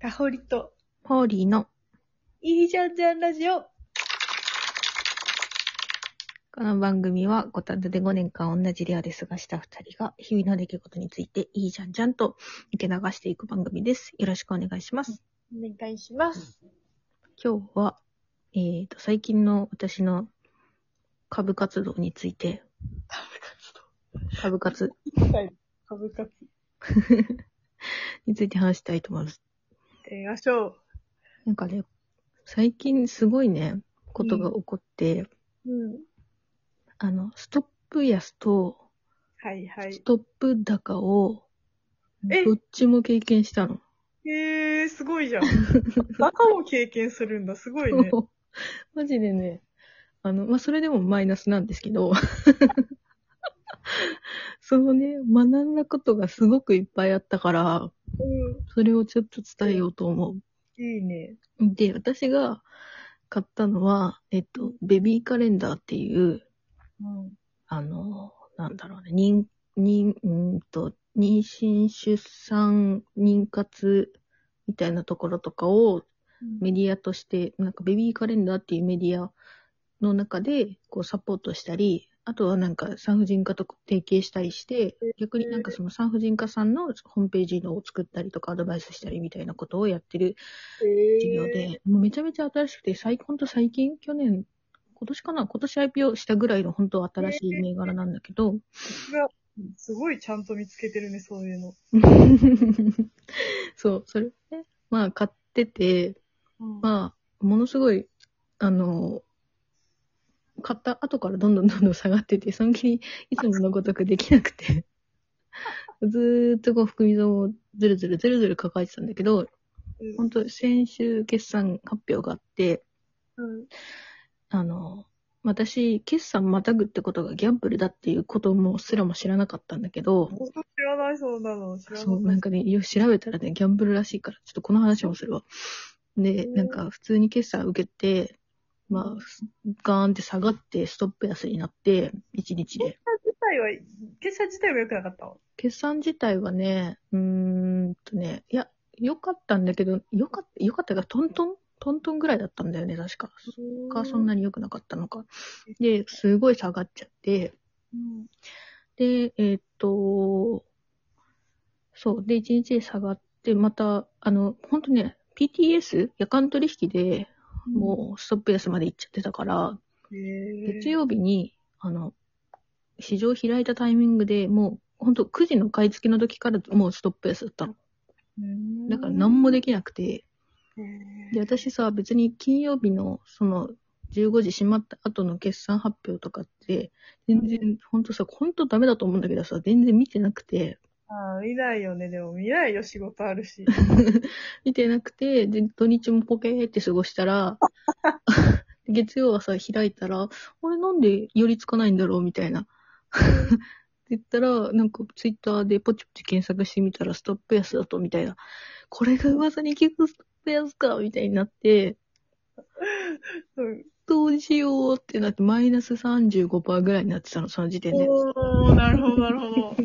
かほりと、ホーリーのいいじゃんじゃんラジオ。この番組はご担当で5年間同じレアで過ごした2人が日々の出来事についていいじゃんじゃんと受け流していく番組です。よろしくお願いします。お願いします。今日は、えーと、最近の私の株活動について、株活はい。株活。について話したいと思います。やりましょなんかね、最近すごいね、ことが起こって、う。うん。あの、ストップ安とはいはいス。トップ高を、え？どっちも経験したの。えー、すごいじゃん。中も経験するんだ。すごいね。マジでね、あの、まあ、それでもマイナスなんですけど、そのね、学んだことがすごくいっぱいあったから、うそれをちょっと伝えようと思ん。いいね。う。で、私が買ったのは、えっと、ベビーカレンダーっていう、うん。あの、なんだろうね、妊、妊、うーんと、妊娠、出産、妊活みたいなところとかをメディアとして、なんかベビーカレンダーっていうメディアの中で、こうサポートしたり、あとはなんか産婦人科と提携したりして、逆になんかその産婦人科さんのホームページのを作ったりとかアドバイスしたりみたいなことをやってる事業で、もうめちゃめちゃ新しくて、最ほんと最近、去年、今年かな今年 IPO したぐらいの本当新しい銘柄なんだけど、すごいちゃんと見つけてるね、そういうの。そう、それね、まあ買ってて、うん。まあ、ものすごい、あの、買った後からどんどんどんどん下がってて、その気にいつものごとくできなくて、ずーっとこう含み損をずるずるずるずる抱えてたんだけど、うん本当先週決算発表があって、うん。あの、私、決算またぐってことがギャンブルだっていうこともすらも知らなかったんだけど、知らないそうなの。知らない。そう、なんかね、よ調べたらね、ギャンブルらしいから、ちょっとこの話もするわ。で、なんか普通に決算受けて、まあ、ガーンって下がって、ストップ安になって、1日で。自体は、決済自体は良くなかったの？決算自体はね、うーんとね、いや、良かったんだけど、良かった、良かったが、トントン？トントンぐらいだったんだよね、確か。か、そんなに良くなかったのか。で、すごい下がっちゃって、うん。で、えーっと、そう。で、1日で下がって、また、あの、ほんとね、PTS、夜間取引でもうストップ安まで行っちゃってたから、月曜日に、あの、市場開いたタイミングでもう、ほんと9時の買い付けの時からもうストップ安だったの。うん。だから何もできなくて、で、私さ、別に金曜日の、その、15時閉まった後の決算発表とかって、全然、ほんとさ、ほんとダメだと思うんだけどさ、全然見てなくて、ああ、見ないよね。でも見ないよ、仕事あるし。見てなくて、で、土日もポケーって過ごしたら、月曜朝開いたら、あれなんで寄りつかないんだろうみたいな。って言ったら、なんかツイッターでポチポチ検索してみたらストップ安だと、みたいな。これが噂に聞くストップ安かみたいになって、うんどうしようってなって、マイナス35%ぐらいになってたの、その時点で。おー、なるほど、なるほど。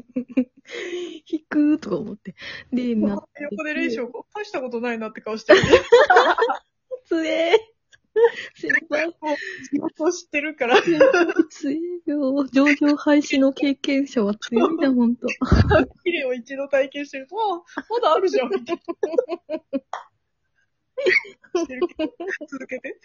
引くとか思って。で、なって横で練習を、大したことないなって顔してる。つえ 先輩、もう、仕事知ってるから。強いよ。上場廃止の経験者は強いな、ほんと。綺麗を一度体験してると、あ、まだあるじゃん、続けて。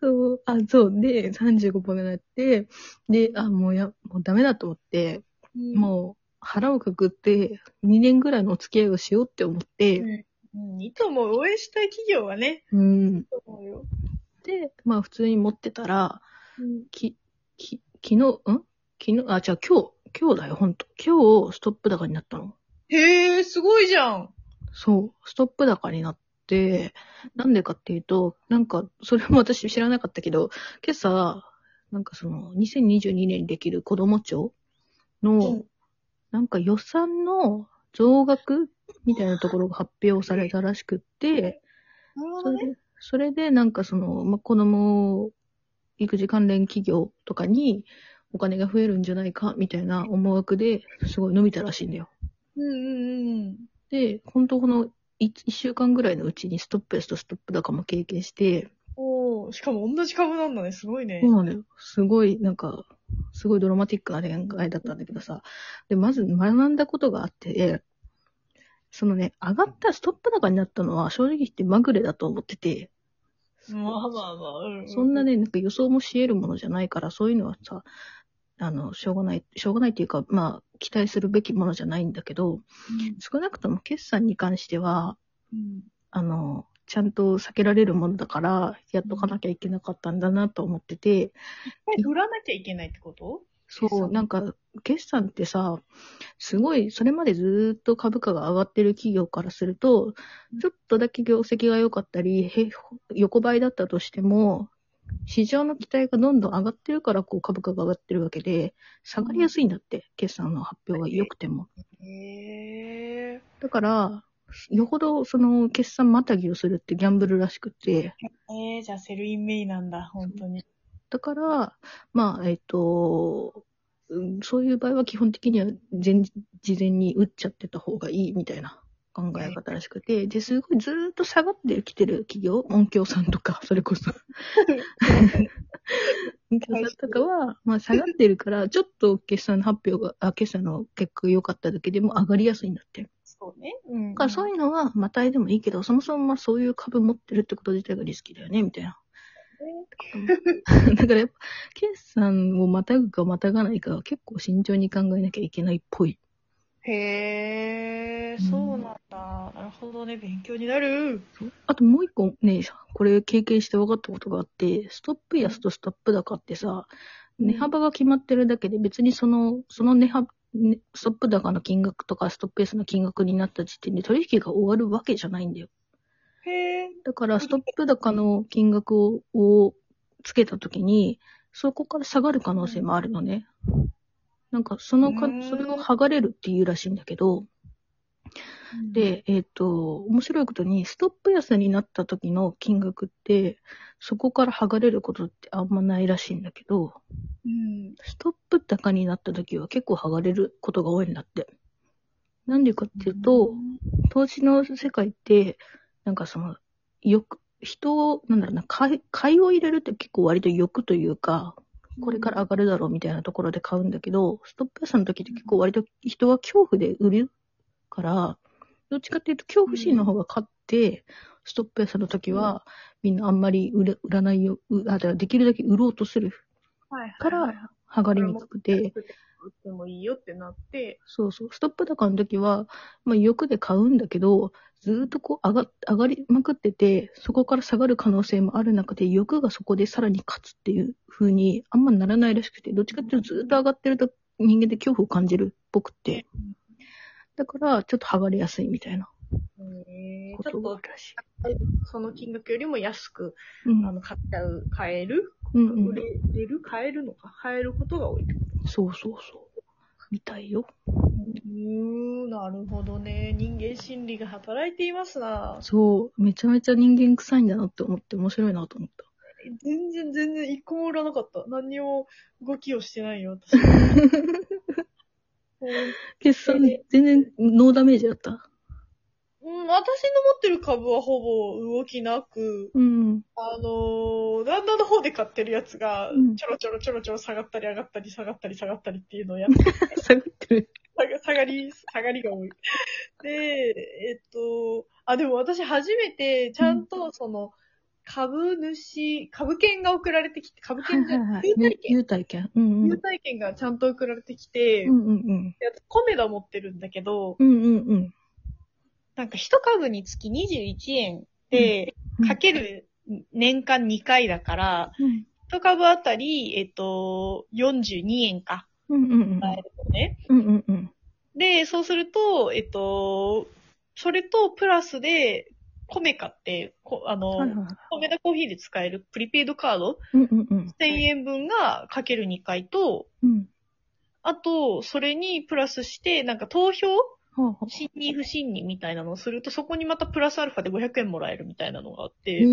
そう、あ、そう。で、35%になって、で、あ、もうや、もうダメだと思って、もう腹をくくって、2年ぐらいのお付き合いをしようって思って、うん、いいと思う。応援したい企業はね。うん。いいと思うよ。で、まあ普通に持ってたら、うん。き、き、昨日、ん？昨日、あ、じゃあ今日、今日だよ、ほんと。今日、ストップ高になったの。へえ、すごいじゃん。そう、ストップ高になって、なんでかっていうと、なんか、それも私知らなかったけど、今朝、なんかその、2022年にできる子供庁の、うんなんか予算の増額みたいなところが発表されたらしくって、それで、それでなんかその、ま、子供育児関連企業とかにお金が増えるんじゃないかみたいな思惑ですごい伸びたらしいんだよ。うんうんうん。で、本当この一一週間ぐらいのうちにストップ安とストップ高も経験して、おーしかも同じ株なんだね。すごいね。そうなんだよ。すごい、なんか、すごいドラマティックな恋愛だったんだけどさ。で、まず学んだことがあって、そのね、上がったストップ高になったのは正直言ってまぐれだと思ってて、まあまあまあ。うんそんな。ね、なんか予想もし得るものじゃないから、そういうのはさ、あの、しょうがない、しょうがないっていうか、まあ、期待するべきものじゃないんだけど、少なくとも決算に関しては、うん。あの、ちゃんと避けられるものだから、やっとかなきゃいけなかったんだなと思ってて、一回売らなきゃいけないってこと？決そう、算？なんか、決算ってさ、すごい、それまでずーっと株価が上がってる企業からすると、ちょっとだけ業績が良かったり、へ横ばいだったとしても、市場の期待がどんどん上がってるから、こう株価が上がってるわけで、下がりやすいんだって、決算の発表が良くても。へえ。だから、よほどその決算またぎをするってギャンブルらしくて、えー、じゃあ Sell in May なんだ、本当に。だから、まあ、えっ、と、うんそういう場合は基本的には前事前に売っちゃってた方がいいみたいな考え方らしくて、で、すごいずーっと下がってきてる企業、オンキヨーさんとか、それこそ。音響さんとかは、まあ下がってるから、ちょっと決算発表が、あ、決算の結果が良かっただけでも上がりやすいんだって。そうね。うん。だからそういうのは、またいでもいいけど、そもそもまあそういう株持ってるってこと自体がリスキーだよね、みたいな。だからやっぱ、決算をまたぐかまたがないかは結構慎重に考えなきゃいけないっぽい。へえ、そうなんだ。なるほどね。勉強になる。あともう一個ね、これ経験して分かったことがあって、ストップ安とストップ高ってさ、値幅が決まってるだけで別にその、その値幅、ねストップ高の金額とかストップ安の金額になった時点で取引が終わるわけじゃないんだよ。へえ。だから、ストップ高の金額ををつけたときに、そこから下がる可能性もあるのね。なんか、そのかそれを剥がれるっていうらしいんだけど、で、えっ、と、面白いことに、ストップ安になった時の金額って、そこから剥がれることってあんまないらしいんだけど、うん。ストップ高になった時は結構剥がれることが多いんだって。なんでかっていうと、投資の世界って、なんかその、よく、人を、なんだろうな、買い、買いを入れるって結構割と欲というか、これから上がるだろうみたいなところで買うんだけど、ストップ安の時って結構割と人は恐怖で売るから、どっちかっていうと恐怖心の方が勝って、ストップ安の時はみんなあんまり売らないよ、うあ、だからできるだけ売ろうとするはい。から剥がりにくくて、売ってもいいよってなって、そうそう。ストップ高の時は、まあ欲で買うんだけど、ずーっとこう上が、上がりまくってて、そこから下がる可能性もある中で、欲がそこでさらに勝つっていう風に、あんまならないらしくて、どっちかっていうとずーっと上がってると人間で恐怖を感じるっぽくて。だから、ちょっと剥がれやすいみたいなへえこちょっと。その金額よりも安く、うんあの、買っちゃう、買える、うんうん。売れれる買えるのか？買えることが多いってこそうそうそう。みたいよ。とうーん、なるほどね。人間心理が働いていますな。そう。めちゃめちゃ人間臭いんだなって思って面白いなと思った。全然全然一個も売らなかった。何にも動きをしてないよ、私。うん決算、全然ノーダメージだった。うん、私の持ってる株はほぼ動きなく、うん。あのー、旦那の方で買ってるやつがうん、ちょろちょろちょろちょろ下がったり上がったり下がったり下がったりっていうのをやって、下がってる。下が下がり、下がりが多い。で、えっと、あ、でも私初めてちゃんとその、株主、株券が送られてきて、株券じゃない、優待券優待券。うんうん優。待券がちゃんと送られてきて、うんうんうん。コメダ持ってるんだけど、うんうんうん。なんか一株につき21円で、かける年間2回だから、うん一株あたり、えっと、42円か、うんうんうん。ね。うんうんうん。で、そうすると、えっと、それとプラスで、コメカって、こあの、はいはいはい。コメダコーヒーで使えるプリペイドカード、うんうんうん。1000円分がかける2回と、うん。あと、それにプラスして、なんか投票？信任不信任みたいなのをすると、そこにまたプラスアルファで500円もらえるみたいなのがあって。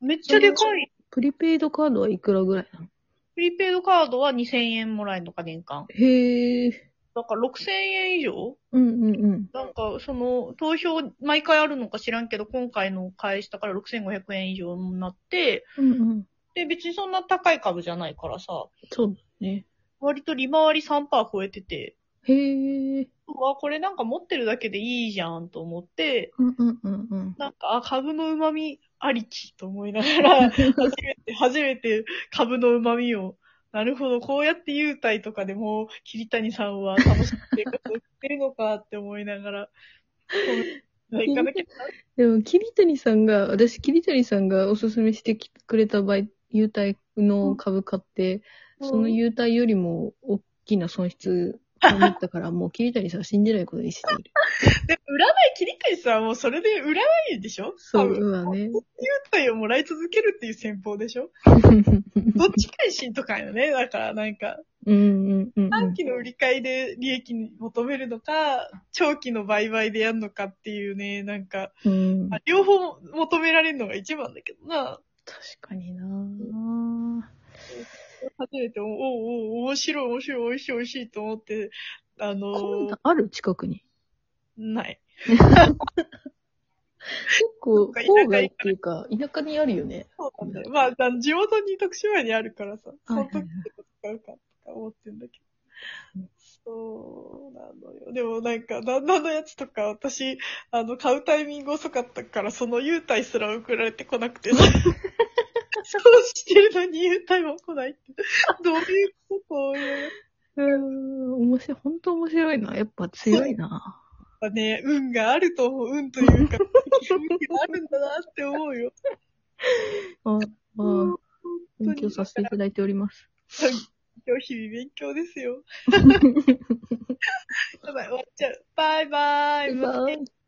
めっちゃでかい。プリペイドカードはいくらぐらいなの？プリペイドカードは2000円もらえるのか、年間。へえ。だから6000円以上？うんうんうん。なんか、その、投票、毎回あるのか知らんけど、今回の返したから6500円以上になって、うんうん。で、別にそんな高い株じゃないからさ、そうだね。割と利回り3%超えてて、へえ。うわ、これなんか持ってるだけでいいじゃんと思って、うんうんうんうん。なんか、あ、株の旨味ありきと思いながら、初めて、初めて株の旨味を、なるほど、こうやって優待とかでも、桐谷さんは楽しく生活をしてるのかって思いながら、かなきゃでも、桐谷さんが、私、桐谷さんがおすすめしてきくれた場合、優待の株買って、その優待よりも大きな損失を持ったから、もう桐谷さんは信じないことにしている。で、占い、桐谷さんはもうそれで占いでしょ？そう多分だね。優待をもらい続けるっていう戦法でしょ？どっちかにしんとかんよね？だから、なんか、うんうんうんう短ん。期の売り買いで利益に求めるのか、長期の売買でやるのかっていうね、なんか、うん、まあ両方求められるのが一番だけどな。確かにな初めて、おうおう、面白い、面白い、美味しい、美味しいと思って、あのーある？近くに。ない。結構、郊外っていうか、田舎にあるよね。そうなんだよ。まあ、地元に徳島にあるからさ、その時ってこと使うかとか思ってんだけど。そうなのよ。でもなんか、旦那のやつとか、私、あの、買うタイミング遅かったから、その優待すら送られてこなくて、そうしてるのに優待も来ないって。どういうことよ。うーん、面白い、本当面白いな。やっぱ強いな。やっぱね、運があると思う。運というか、運があるんだなって思うよ。ああ、本当に勉強させていただいております。今日日々勉強ですよ。やばい、終わっちゃう。バイバイ。バイバイ